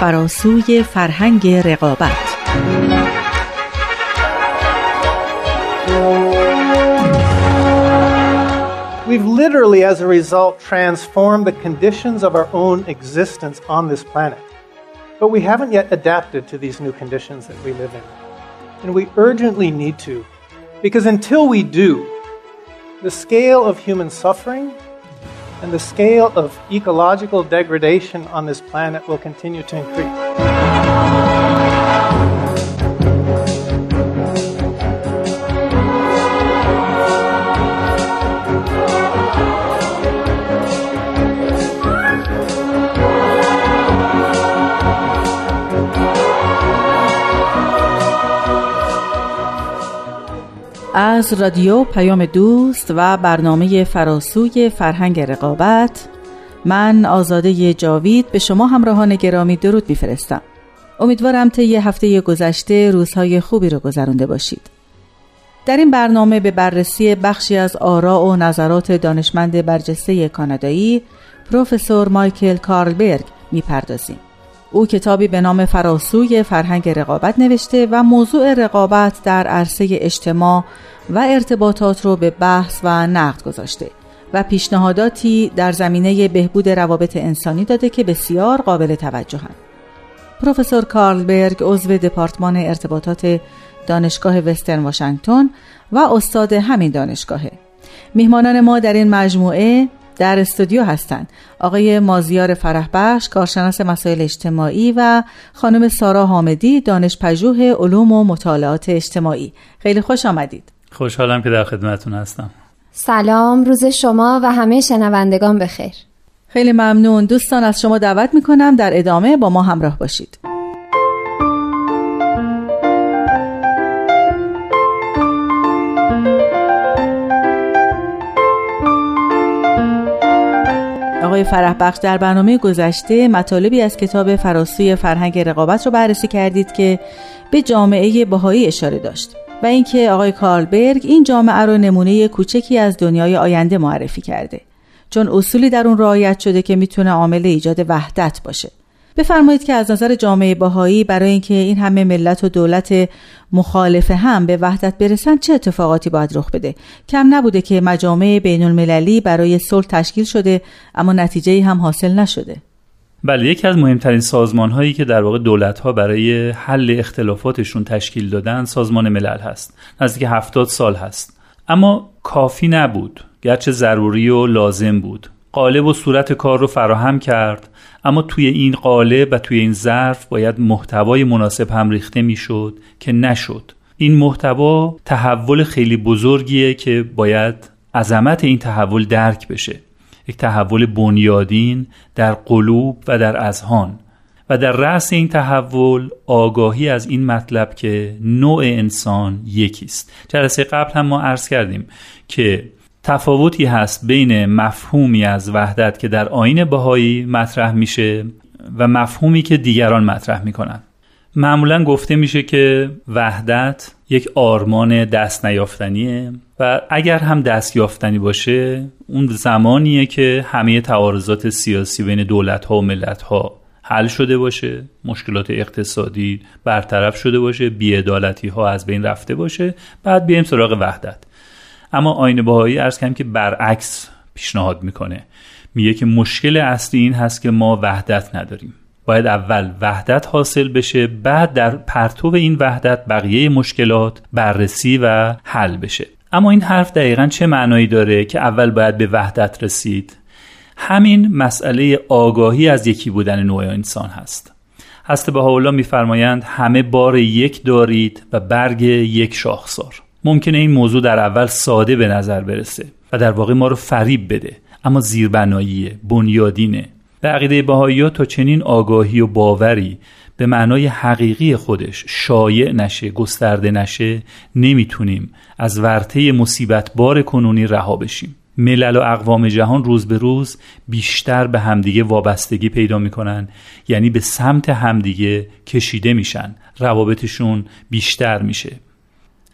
فراسوی فرهنگ رقابت We've literally, as a result, transformed the conditions of our own existence on this planet. But we haven't yet adapted to these new conditions that we live in. And we urgently need to, because until we do, the scale of human suffering and the scale of ecological degradation on this planet will continue to increase. از رادیو پیام دوست و برنامه فراسوی فرهنگ رقابت. من آزاده جاوید به شما همراهان گرامی درود میفرستم. امیدوارم طی هفته گذشته روزهای خوبی رو گذرانده باشید. در این برنامه به بررسی بخشی از آراء و نظرات دانشمند برجسته کانادایی پروفسور مایکل کارلبرگ می‌پردازیم. او کتابی به نام فراسوی فرهنگ رقابت نوشته و موضوع رقابت در عرصه اجتماع و ارتباطات رو به بحث و نقد گذاشته و پیشنهاداتی در زمینه بهبود روابط انسانی داده که بسیار قابل توجهند. پروفسور کارلبرگ عضو دپارتمان ارتباطات دانشگاه وسترن واشنگتن و استاد همین دانشگاهه. میهمانان ما در این مجموعه در استودیو هستند. آقای مازیار فرحبخش کارشناس مسائل اجتماعی و خانم سارا حامدی دانش پژوه علوم و مطالعات اجتماعی. خیلی خوش آمدید. خوشحالم که در خدمتون هستم. سلام روز شما و همه شنوندگان بخیر. خیلی ممنون. دوستان از شما دعوت می‌کنم در ادامه با ما همراه باشید. آقای فرح در برنامه گذشته مطالبی از کتاب فراسوی فرهنگ رقابت رو بررسی کردید که به جامعه بهایی اشاره داشت و اینکه آقای کارلبرگ این جامعه رو نمونه کوچکی از دنیای آینده معرفی کرده. چون اصولی در اون رعایت شده که می‌تونه عامل ایجاد وحدت باشه. بفرمایید که از نظر جامعه باهایی برای اینکه این همه ملت و دولت مخالف هم به وحدت برسن چه اتفاقاتی باید رخ بده؟ کم نبوده که مجامع بین المللی برای صلح تشکیل شده اما نتیجه هم حاصل نشده. بله یکی از مهمترین سازمان هایی که در واقع دولت ها برای حل اختلافاتشون تشکیل دادن سازمان ملل هست. نزدیک هفتاد سال هست. اما کافی نبود. گرچه ضروری و لازم بود. قالب و صورت کار رو فراهم کرد. اما توی این قالب و توی این ظرف باید محتوای مناسب هم ریخته می‌شد که نشد. این محتوا تحول خیلی بزرگیه که باید عظمت این تحول درک بشه. یک تحول بنیادین در قلوب و در اذهان. و در رأس این تحول آگاهی از این مطلب که نوع انسان یکیست. جلسه قبل هم ما عرض کردیم که تفاوتی هست بین مفهومی از وحدت که در آین بهایی مطرح میشه و مفهومی که دیگران مطرح می‌کنن. معمولا گفته میشه که وحدت یک آرمان دست نیافتنیه و اگر هم دست یافتنی باشه اون زمانیه که همه تعارضات سیاسی بین دولت ها و ملت ها حل شده باشه مشکلات اقتصادی برطرف شده باشه بیعدالتی ها از بین رفته باشه بعد بیایم سراغ وحدت. اما آین بهایی ارز کنم که برعکس پیشنهاد می‌کنه. میگه که مشکل اصلی این هست که ما وحدت نداریم. باید اول وحدت حاصل بشه بعد در پرتو این وحدت بقیه مشکلات بررسی و حل بشه. اما این حرف دقیقا چه معنایی داره که اول باید به وحدت رسید؟ همین مسئله آگاهی از یکی بودن نوع انسان هست. هست به حالا میفرمایند همه بار یک دارید و برگ یک شاخسار. ممکنه این موضوع در اول ساده به نظر برسه و در واقع ما رو فریب بده. اما زیربناییه بنیادینه. به عقیده بهایی تا چنین آگاهی و باوری به معنای حقیقی خودش شایع نشه گسترده نشه نمی‌تونیم از ورطه مصیبت بار کنونی رها بشیم. ملل و اقوام جهان روز به روز بیشتر به همدیگه وابستگی پیدا می‌کنن یعنی به سمت همدیگه کشیده میشن. روابطشون بیشتر میشه.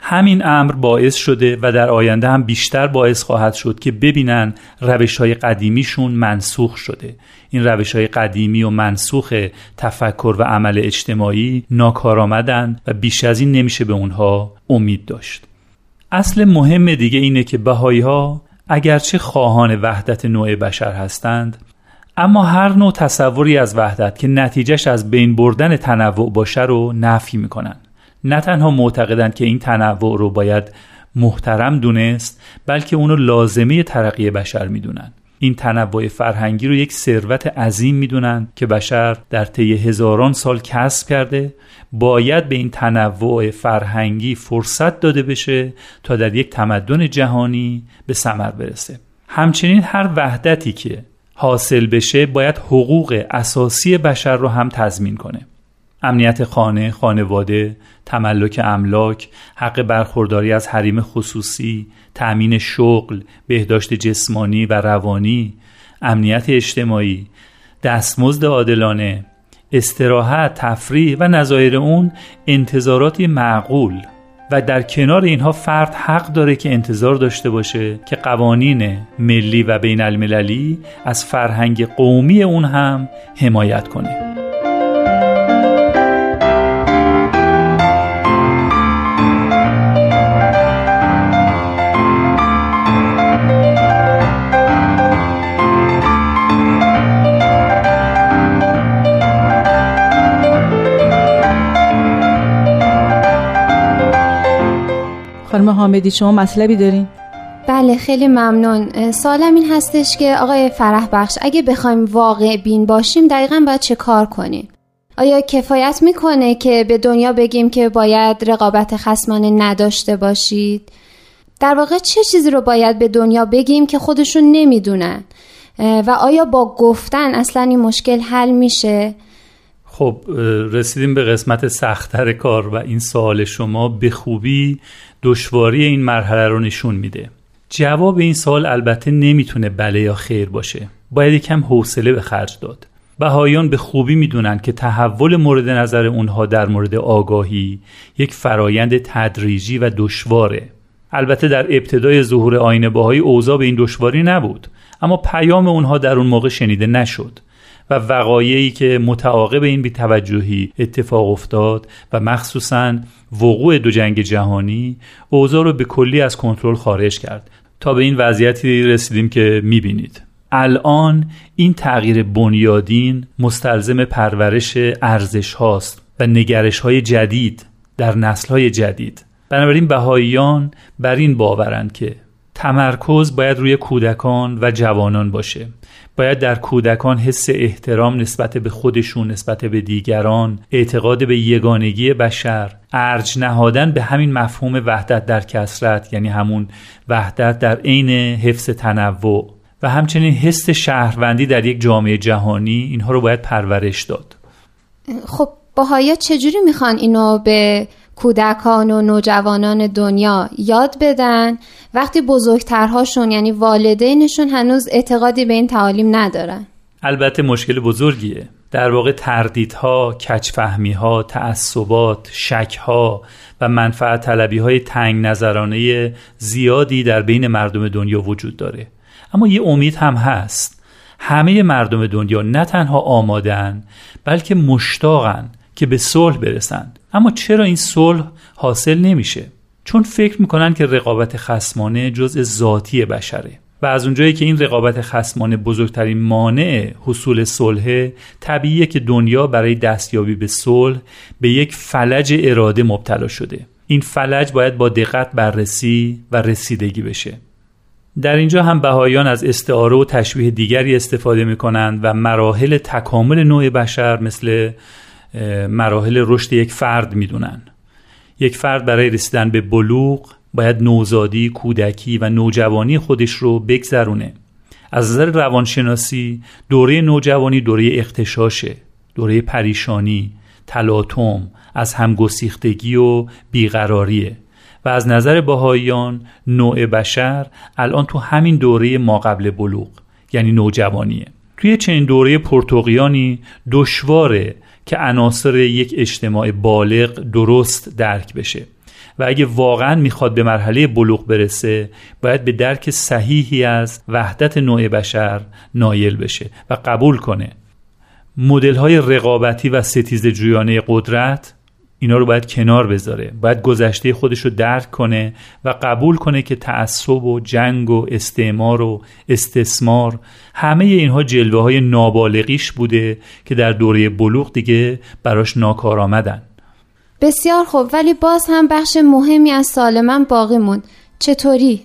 همین امر باعث شده و در آینده هم بیشتر باعث خواهد شد که ببینن روش های قدیمیشون منسوخ شده. این روش های قدیمی و منسوخ تفکر و عمل اجتماعی ناکارآمدن و بیش از این نمیشه به اونها امید داشت. اصل مهم دیگه اینه که بهایی ها اگرچه خواهان وحدت نوع بشر هستند اما هر نوع تصوری از وحدت که نتیجهش از بین بردن تنوع باشه رو نفی می‌کنن. نه تنها معتقدند که این تنوع رو باید محترم دونست بلکه اونو لازمه ترقی بشر می‌دونن. این تنوع فرهنگی رو یک ثروت عظیم می‌دونن که بشر در طی هزاران سال کسب کرده باید به این تنوع فرهنگی فرصت داده بشه تا در یک تمدن جهانی به ثمر برسه. همچنین هر وحدتی که حاصل بشه باید حقوق اساسی بشر رو هم تضمین کنه. امنیت خانه، خانواده، تملک املاک، حق برخورداری از حریم خصوصی، تأمین شغل، بهداشت جسمانی و روانی، امنیت اجتماعی، دستمزد عادلانه، استراحت، تفریح و نظایر اون انتظاراتی معقول. و در کنار اینها فرد حق داره که انتظار داشته باشه که قوانین ملی و بین المللی از فرهنگ قومی اون هم حمایت کنه. خانم حامدی شما مطلبی دارین؟ بله خیلی ممنون سالم این هستش که آقای فرح بخش اگه بخوایم واقع بین باشیم دقیقا باید چه کار کنیم آیا کفایت می‌کنه که به دنیا بگیم که باید رقابت خسمانه نداشته باشید؟ در واقع چه چیزی رو باید به دنیا بگیم که خودشون نمی‌دونن؟ و آیا با گفتن اصلا این مشکل حل میشه؟ خب رسیدیم به قسمت سختتر کار و این سوال شما به خوبی دشواری این مرحله رو نشون میده. جواب این سوال البته نمی‌تونه بله یا خیر باشه. باید یکم حوصله به خرج داد. بهایان به خوبی می‌دونن که تحول مورد نظر اونها در مورد آگاهی یک فرایند تدریجی و دشواره. البته در ابتدای ظهور آینه باهایی اوضاع به این دشواری نبود اما پیام اونها در اون موقع شنیده نشد. و وقایعی که متعاقب این بیتوجهی اتفاق افتاد و مخصوصا وقوع دو جنگ جهانی اوضاع رو به کلی از کنترل خارج کرد. تا به این وضعیتی رسیدیم که می‌بینید. الان این تغییر بنیادین مستلزم پرورش ارزش هاست و نگرش های جدید در نسل های جدید. بنابراین بهاییان بر این باورند که تمرکز باید روی کودکان و جوانان باشه. باید در کودکان حس احترام نسبت به خودشون نسبت به دیگران اعتقاد به یگانگی بشر ارج نهادن به همین مفهوم وحدت در کسرت یعنی همون وحدت در عین حفظ تنوع. و همچنین حس شهروندی در یک جامعه جهانی اینها رو باید پرورش داد. خب باهایا چجوری می‌خوان اینو به کودکان و نوجوانان دنیا یاد بدن. وقتی بزرگترهاشون یعنی والدینشون هنوز اعتقادی به این تعالیم ندارن. البته مشکل بزرگیه. در واقع تردیدها، کچفهمیها، تعصبات، شکها و منفعت طلبی های تنگ نظرانه زیادی در بین مردم دنیا وجود داره. اما یه امید هم هست. همه مردم دنیا نه تنها آمادن بلکه مشتاقن که به صلح برسند. اما چرا این صلح حاصل نمیشه؟ چون فکر می‌کنن که رقابت خسمانه جزء ذاتی بشره و از اونجایی که این رقابت خسمانه بزرگترین مانع حصول صلح طبیعیه که دنیا برای دستیابی به صلح به یک فلج اراده مبتلا شده. این فلج باید با دقت بررسی و رسیدگی بشه. در اینجا هم بهایان از استعاره و تشبیه دیگری استفاده می کنند و مراحل تکامل نوع بشر مثل مراحل رشد یک فرد می‌دونن. یک فرد برای رسیدن به بلوغ باید نوزادی، کودکی و نوجوانی خودش رو بگذرونه. از نظر روانشناسی دوره نوجوانی دوره اختشاشه دوره پریشانی، تلاطم، از همگسیختگی و بیقراریه. و از نظر باهایان نوع بشر الان تو همین دوره ما قبل بلوغ یعنی نوجوانیه. توی چنین دوره پرتوقیانی دشواره که عناصر یک اجتماع بالغ درست درک بشه. و اگه واقعا می‌خواد به مرحله بلوغ برسه باید به درک صحیحی از وحدت نوع بشر نایل بشه و قبول کنه. مدل های رقابتی و ستیز جویانه قدرت اینا رو باید کنار بذاره. باید گذشته خودش رو درک کنه و قبول کنه که تعصب و جنگ و استعمار و استثمار همه اینها جلوه های نابالغیش بوده که در دوره بلوغ دیگه براش ناکار آمدن. بسیار خوب. ولی باز هم بخش مهمی از سال من باقی موند. چطوری؟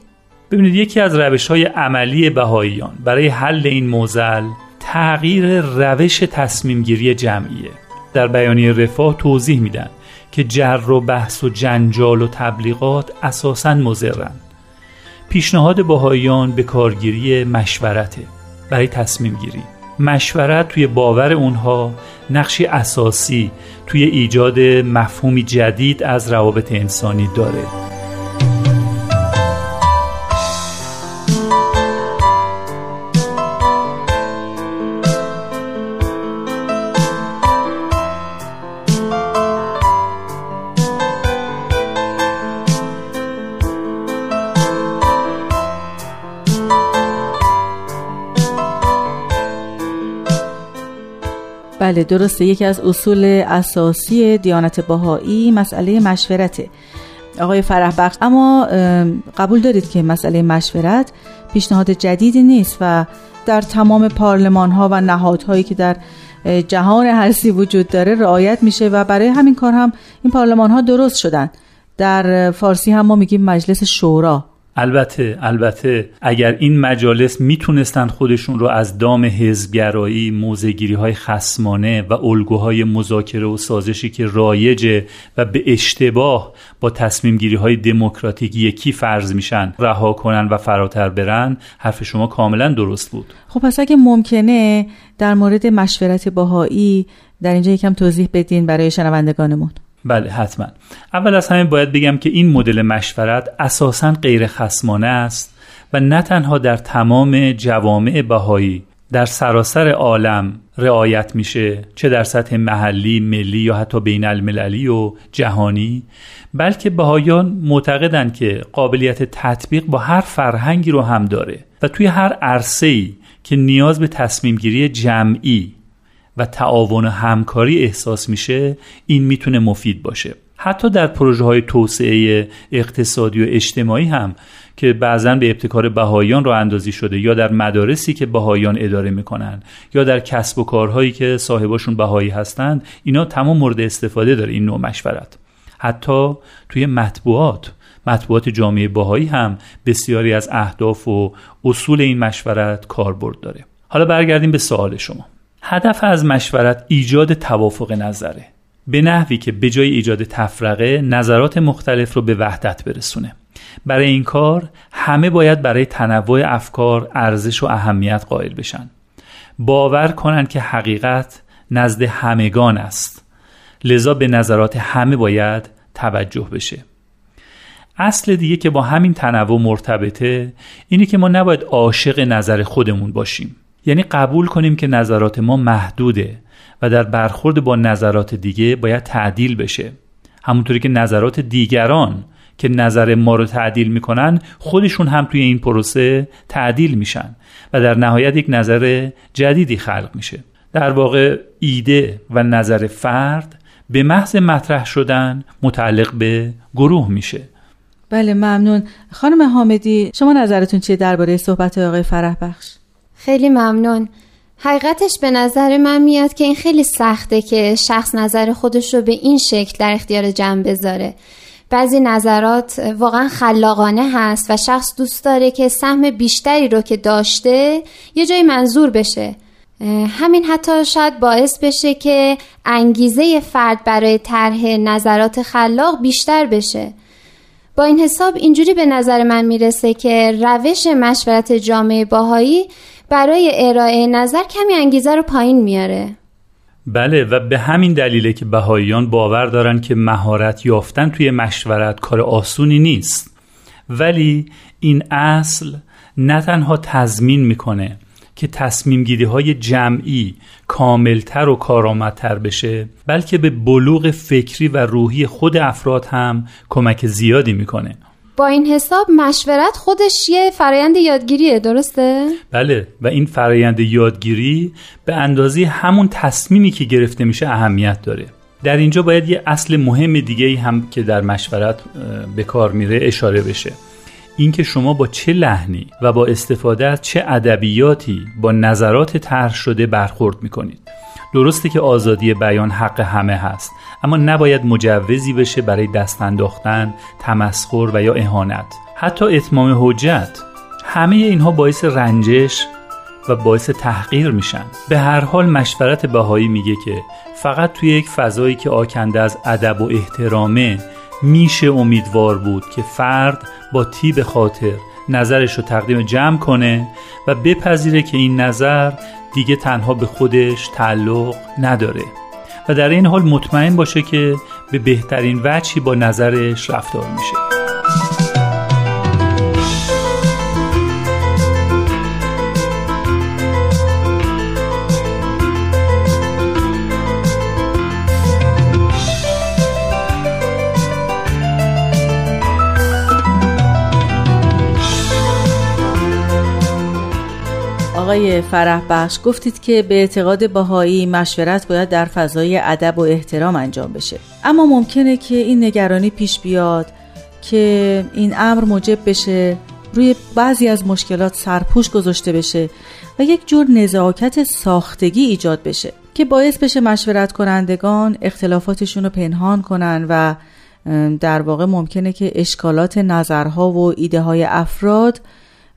ببینید یکی از روش های عملی بهاییان برای حل این موزل تغییر روش تصمیم گیری جمعیه. در بیانیه رفاه توضیح میدن. که جر و بحث و جنجال و تبلیغات اساسا مزرن پیشنهاد بهاییان به کارگیری مشورته. برای تصمیم گیری. مشورت توی باور اونها نقشی اساسی توی ایجاد مفهومی جدید از روابط انسانی داره. بله درسته. یکی از اصول اساسی دیانت باهایی مسئله مشورته. آقای فرح بخش اما قبول دارید که مسئله مشورت پیشنهاد جدیدی نیست و در تمام پارلمان ها و نهادهایی که در جهان هستی وجود داره رعایت میشه و برای همین کار هم این پارلمان ها درست شدن. در فارسی هم ما میگیم مجلس شورا. البته البته اگر این مجالس می‌تونستند خودشون رو از دام حزبگرایی موزگیری های خسمانه و الگوهای مذاکره و سازشی که رایجه و به اشتباه با تصمیم گیری های دموکراتیک یکی فرض میشن رها کنن و فراتر برن حرف شما کاملا درست بود. خب پس اگه ممکنه در مورد مشورت باهایی در اینجا یکم توضیح بدین برای شنوندگانمون. بله حتما. اول از همه باید بگم که این مدل مشورت اساسا غیر خسمانه است و نه تنها در تمام جوامع بهایی در سراسر عالم رعایت میشه چه در سطح محلی، ملی یا حتی بین المللی و جهانی بلکه بهایان معتقدند که قابلیت تطبیق با هر فرهنگی رو هم داره و توی هر عرصه‌ای که نیاز به تصمیم گیری جمعی و تعاون و همکاری احساس میشه این می‌تونه مفید باشه. حتی در پروژه های توسعه اقتصادی و اجتماعی هم که بعضا به ابتکار بهاییان را اندازی شده یا در مدارسی که بهاییان اداره می‌کنن یا در کسب و کارهایی که صاحباشون بهایی هستند اینا تمام مورد استفاده داره این نوع مشورت. حتی توی مطبوعات مطبوعات جامعه باهایی هم بسیاری از اهداف و اصول این مشورت کاربرد داره. حالا برگردیم به سوال شما. هدف از مشورت ایجاد توافق نظره به نحوی که به جای ایجاد تفرقه نظرات مختلف رو به وحدت برسونه. برای این کار همه باید برای تنوع افکار ارزش و اهمیت قائل بشن. باور کنند که حقیقت نزد همگان است. لذا به نظرات همه باید توجه بشه. اصل دیگه که با همین تنوع مرتبطه اینه که ما نباید عاشق نظر خودمون باشیم. یعنی قبول کنیم که نظرات ما محدوده و در برخورد با نظرات دیگه باید تعدیل بشه. همونطوری که نظرات دیگران که نظر ما رو تعدیل می‌کنن خودشون هم توی این پروسه تعدیل میشن و در نهایت یک نظر جدیدی خلق میشه. در واقع ایده و نظر فرد به محض مطرح شدن متعلق به گروه میشه. بله ممنون. خانم حامدی شما نظرتون چیه درباره صحبت آقای فرح بخش؟ خیلی ممنون. حقیقتش به نظر من میاد که این خیلی سخته که شخص نظر خودش رو به این شکل در اختیار جمع بذاره. بعضی نظرات واقعا خلاقانه هست و شخص دوست داره که سهم بیشتری رو که داشته یه جای منظور بشه. همین حتی شاید باعث بشه که انگیزه فرد برای طرح نظرات خلاق بیشتر بشه. با این حساب اینجوری به نظر من می‌رسه که روش مشورت جامعه باهایی برای ارائه نظر کمی انگیزه رو پایین میاره. بله و به همین دلیله که بهاییان باور دارن که مهارت یافتن توی مشورت کار آسونی نیست. ولی این اصل نه تنها تضمین می‌کنه که تصمیم گیری های جمعی کاملتر و کارآمدتر بشه بلکه به بلوغ فکری و روحی خود افراد هم کمک زیادی می‌کنه. با این حساب مشورت خودش یه فرایند یادگیریه درسته؟ بله و این فرایند یادگیری به اندازه همون تصمیمی که گرفته میشه اهمیت داره. در اینجا باید یه اصل مهم دیگه هم که در مشورت به کار میره اشاره بشه. اینکه شما با چه لحنی و با استفاده از چه ادبیاتی با نظرات طرح شده برخورد می‌کنید. درسته که آزادی بیان حق همه هست اما نباید مجوزی بشه برای دست انداختن، تمسخر و یا اهانت. حتی اتمام حجت همه اینها باعث رنجش و باعث تحقیر میشن. به هر حال مشورت بهایی میگه که فقط توی یک فضایی که آکنده از ادب و احترامه میشه امیدوار بود که فرد با تیب خاطر نظرش رو تقدیم جمع کنه و بپذیره که این نظر دیگه تنها به خودش تعلق نداره. و در این حال مطمئن باشه که به بهترین وجهی با نظرش رفتار میشه. آقای فرح بخش گفتید که به اعتقاد باهایی مشورت باید در فضای ادب و احترام انجام بشه. اما ممکنه که این نگرانی پیش بیاد که این امر موجب بشه روی بعضی از مشکلات سرپوش گذاشته بشه و یک جور نزاکت ساختگی ایجاد بشه که باعث بشه مشورت کنندگان اختلافاتشون رو پنهان کنن و در واقع ممکنه که اشکالات نظرها و ایده های افراد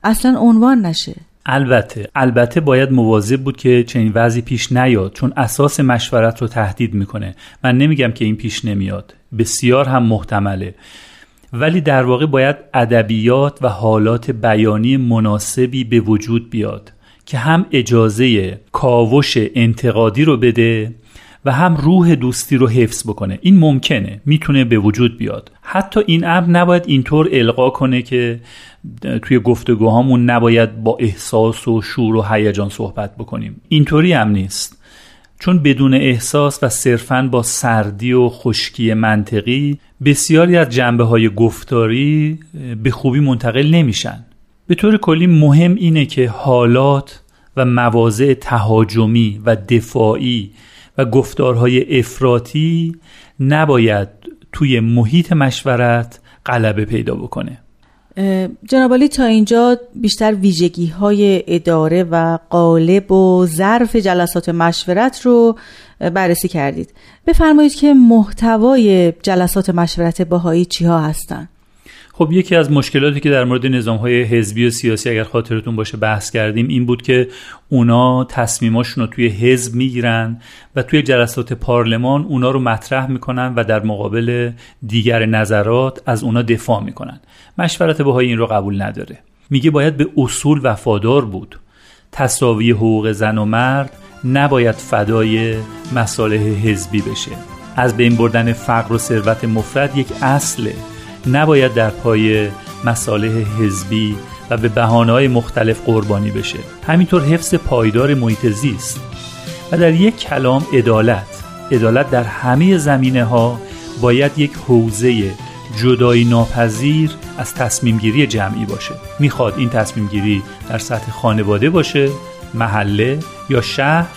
اصلا عنوان نشه. البته البته باید مواظب بود که چنین وضعی پیش نیاد چون اساس مشورت رو تهدید می‌کنه. من نمیگم که این پیش نمیاد. بسیار هم محتمله. ولی در واقع باید ادبیات و حالات بیانی مناسبی به وجود بیاد که هم اجازه کاوش انتقادی رو بده و هم روح دوستی رو حفظ بکنه. این ممکنه. می‌تونه به وجود بیاد. حتی این امر نباید اینطور القا کنه که توی گفتگوهامون نباید با احساس و شور و هیجان صحبت بکنیم. اینطوری هم نیست. چون بدون احساس و صرفا با سردی و خشکی منطقی بسیاری از جنبه های گفتاری به خوبی منتقل نمیشن. به طور کلی مهم اینه که حالات و مواضع تهاجمی و دفاعی و گفتارهای افراطی نباید توی محیط مشورت غلبه پیدا بکنه. جناب تا اینجا بیشتر ویژگی های اداره و قالب و ظرف جلسات مشورت رو بررسی کردید. بفرمایید که محتوای جلسات مشورت باهایی چی هستند خب یکی از مشکلاتی که در مورد نظام های حزبی و سیاسی اگر خاطرتون باشه بحث کردیم این بود که اونا تصمیماشون رو توی حزب می‌گیرن و توی جلسات پارلمان اونا رو مطرح می‌کنن و در مقابل دیگر نظرات از اونا دفاع می‌کنن. مشورت بهای این رو قبول نداره. میگه باید به اصول وفادار بود. تصاوی حقوق زن و مرد نباید فدای مصالح حزبی بشه. از بین بردن فقر و ثروت مفرد یک اصله. نباید در پای مصالح حزبی و به بهانه‌های مختلف قربانی بشه. همینطور حفظ پایدار محیط زیست. و در یک کلام عدالت. عدالت در همه زمینه ها باید یک حوزه جدایی ناپذیر از تصمیم گیری جمعی باشه. می‌خواد این تصمیم گیری در سطح خانواده باشه محله یا شهر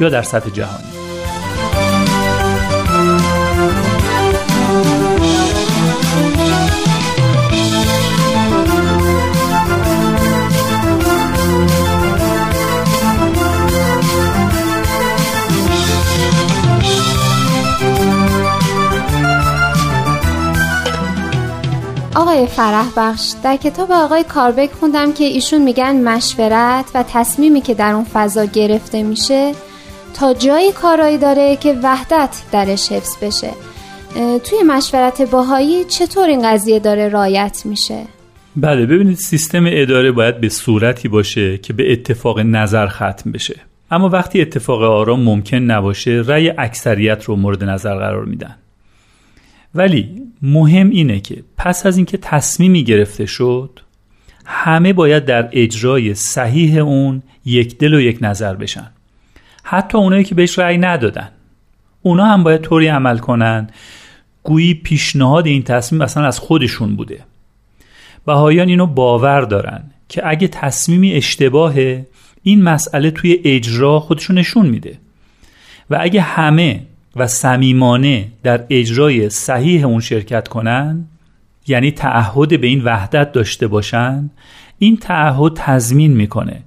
یا در سطح جهانی. آقای فرح بخش در کتاب آقای کاربک خوندم که ایشون میگن مشورت و تصمیمی که در اون فضا گرفته میشه تا جایی کارایی داره که وحدت درش حفظ بشه. توی مشورت باهایی چطور این قضیه داره رایت میشه؟ بله ببینید سیستم اداره باید به صورتی باشه که به اتفاق نظر ختم بشه. اما وقتی اتفاق آرام ممکن نباشه رأی اکثریت رو مورد نظر قرار میدن. ولی مهم اینه که پس از اینکه تصمیمی گرفته شد همه باید در اجرای صحیح اون یک دل و یک نظر بشن. حتی اونایی که بهش رأی ندادن. اونا هم باید طوری عمل کنن. گویی پیشنهاد این تصمیم اصلا از خودشون بوده. بهایان اینو باور دارن که اگه تصمیمی اشتباهه این مسئله توی اجرا خودشون نشون میده. و اگه همه و صمیمانه در اجرای صحیح اون شرکت کنن یعنی تعهد به این وحدت داشته باشن این تعهد تضمین می‌کنه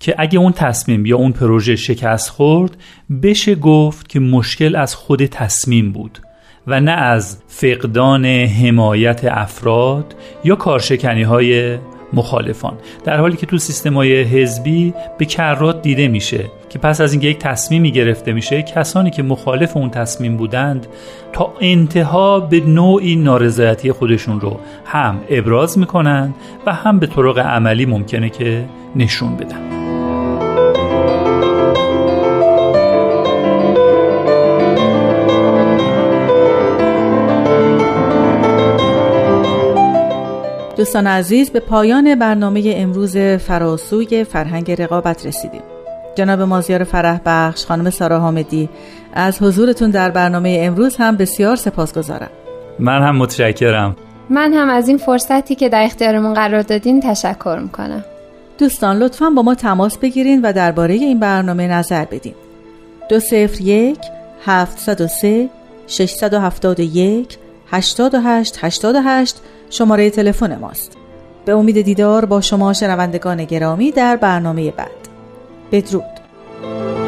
که اگه اون تصمیم یا اون پروژه شکست خورد بشه گفت که مشکل از خود تصمیم بود و نه از فقدان حمایت افراد یا کارشکنی های مخالفان. در حالی که تو سیستم های حزبی به کرات دیده میشه که پس از اینکه یک تصمیمی گرفته میشه کسانی که مخالف اون تصمیم بودند تا انتها به نوعی نارضایتی خودشون رو هم ابراز می‌کنند و هم به طرق عملی ممکنه که نشون بدن. دوستان عزیز به پایان برنامه امروز فراسوی فرهنگ رقابت رسیدیم. جناب مازیار فرح بخش خانم سارا حامدی از حضورتون در برنامه امروز هم بسیار سپاسگزارم. من هم متشکرم. من هم از این فرصتی که در اختیارمون قرار دادین تشکر می‌کنم. دوستان لطفا با ما تماس بگیرین و درباره این برنامه نظر بدین. دو سفر یک هفت و سه ششصد و هفتاد یک هشتاد و هشت هشتاد و هشت شماره تلفن ماست. به امید دیدار با شما شنوندگان گرامی در برنامه بعد. بدرود.